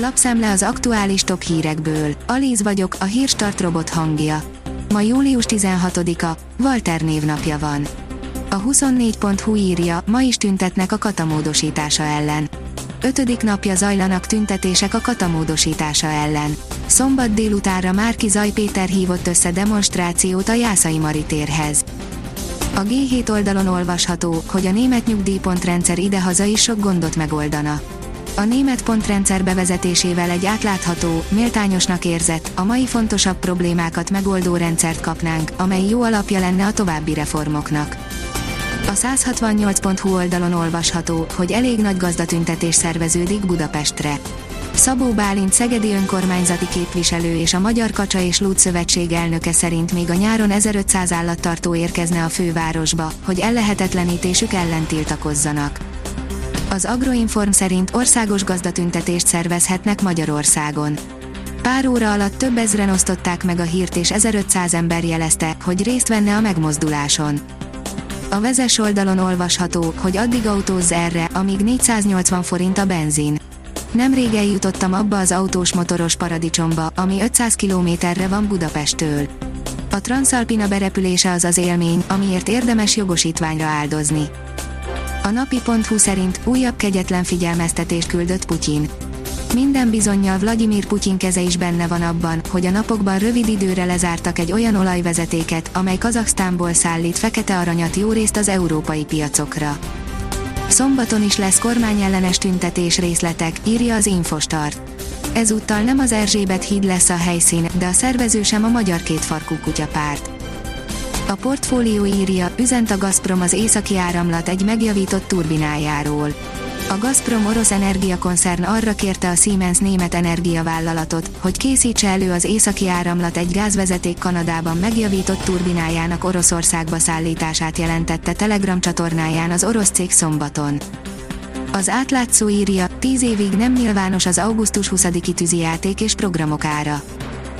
Lapszemle az aktuális top hírekből. Alíz vagyok, a hírstart robot hangja. Ma július 16-a, Walter névnapja van. A 24.hu írja, ma is tüntetnek a katamódosítása ellen. Ötödik napja zajlanak tüntetések a katamódosítása ellen. Szombat délutára Márki Zaj Péter hívott össze demonstrációt a Jászai Mari térhez. A G7 oldalon olvasható, hogy a német nyugdíjpontrendszer idehaza is sok gondot megoldana. A német pontrendszer bevezetésével egy átlátható, méltányosnak érzett, a mai fontosabb problémákat megoldó rendszert kapnánk, amely jó alapja lenne a további reformoknak. A 168.hu oldalon olvasható, hogy elég nagy gazdatüntetés szerveződik Budapestre. Szabó Bálint szegedi önkormányzati képviselő és a Magyar Kacsa és Lúd Szövetség elnöke szerint még a nyáron 1500 állattartó érkezne a fővárosba, hogy ellehetetlenítésük ellen tiltakozzanak. Az Agroinform szerint országos gazdatüntetést szervezhetnek Magyarországon. Pár óra alatt több ezren osztották meg a hírt és 1500 ember jelezte, hogy részt venne a megmozduláson. A vezes oldalon olvasható, hogy addig autózz erre, amíg 480 forint a benzin. Nemrég eljutottam abba az autós motoros paradicsomba, ami 500 kilométerre van Budapesttől. A Transalpina berepülése az az élmény, amiért érdemes jogosítványra áldozni. A napi.hu szerint újabb kegyetlen figyelmeztetést küldött Putyin. Minden bizonyal Vladimir Putyin keze is benne van abban, hogy a napokban rövid időre lezártak egy olyan olajvezetéket, amely Kazaksztánból szállít fekete aranyat jó részt az európai piacokra. Szombaton is lesz kormányellenes tüntetés részletek, írja az Infostart. Ezúttal nem az Erzsébet híd lesz a helyszín, de a szervező sem a magyar kétfarkú kutyapárt. A portfólió írja, üzent a Gazprom az északi áramlat egy megjavított turbinájáról. A Gazprom orosz energiakoncern arra kérte a Siemens német energiavállalatot, hogy készítse elő az északi áramlat egy gázvezeték Kanadában megjavított turbinájának Oroszországba szállítását jelentette Telegram csatornáján az orosz cég szombaton. Az átlátszó írja, 10 évig nem nyilvános az augusztus 20-i tűzijáték és programok ára.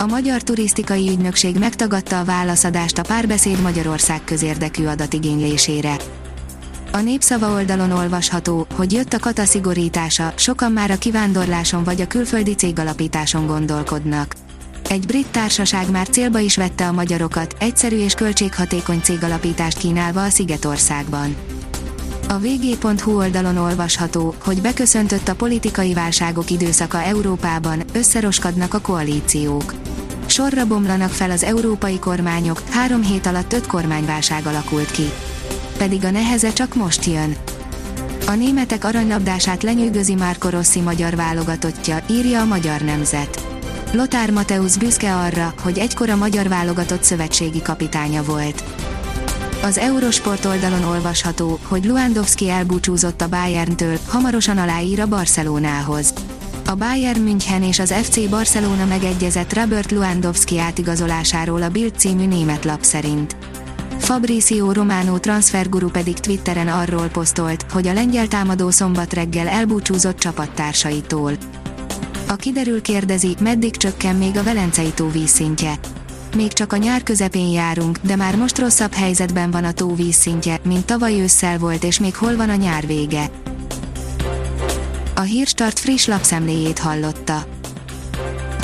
A Magyar Turisztikai Ügynökség megtagadta a válaszadást a párbeszéd Magyarország közérdekű adatigénylésére. A népszava oldalon olvasható, hogy jött a kata szigorítása, sokan már a kivándorláson vagy a külföldi cégalapításon gondolkodnak. Egy brit társaság már célba is vette a magyarokat, egyszerű és költséghatékony cégalapítást kínálva a Szigetországban. A vg.hu oldalon olvasható, hogy beköszöntött a politikai válságok időszaka Európában, összeroskadnak a koalíciók. Sorra bomlanak fel az európai kormányok, három hét alatt öt kormányválság alakult ki pedig a neheze csak most jön. A németek aranylabdását lenyűgözi Márko Rossi magyar válogatottja, írja a Magyar Nemzet. Lothar Mateusz büszke arra, hogy egykor a magyar válogatott szövetségi kapitánya volt. Az Eurosport oldalon olvasható, hogy Luandowski elbúcsúzott a Bayerntől, hamarosan aláír a Barcelonához. A Bayern München és az FC Barcelona megegyezett Robert Luandowski átigazolásáról a Bild című német lap szerint. Fabrizio Romano transferguru pedig Twitteren arról posztolt, hogy a lengyel támadó szombat reggel elbúcsúzott csapattársaitól. A kiderül kérdezi, meddig csökken még a Velencei tó vízszintje. Még csak a nyár közepén járunk, de már most rosszabb helyzetben van a tó vízszintje, mint tavaly ősszel volt és még hol van a nyár vége. A Hírstart friss lapszemléjét hallotta.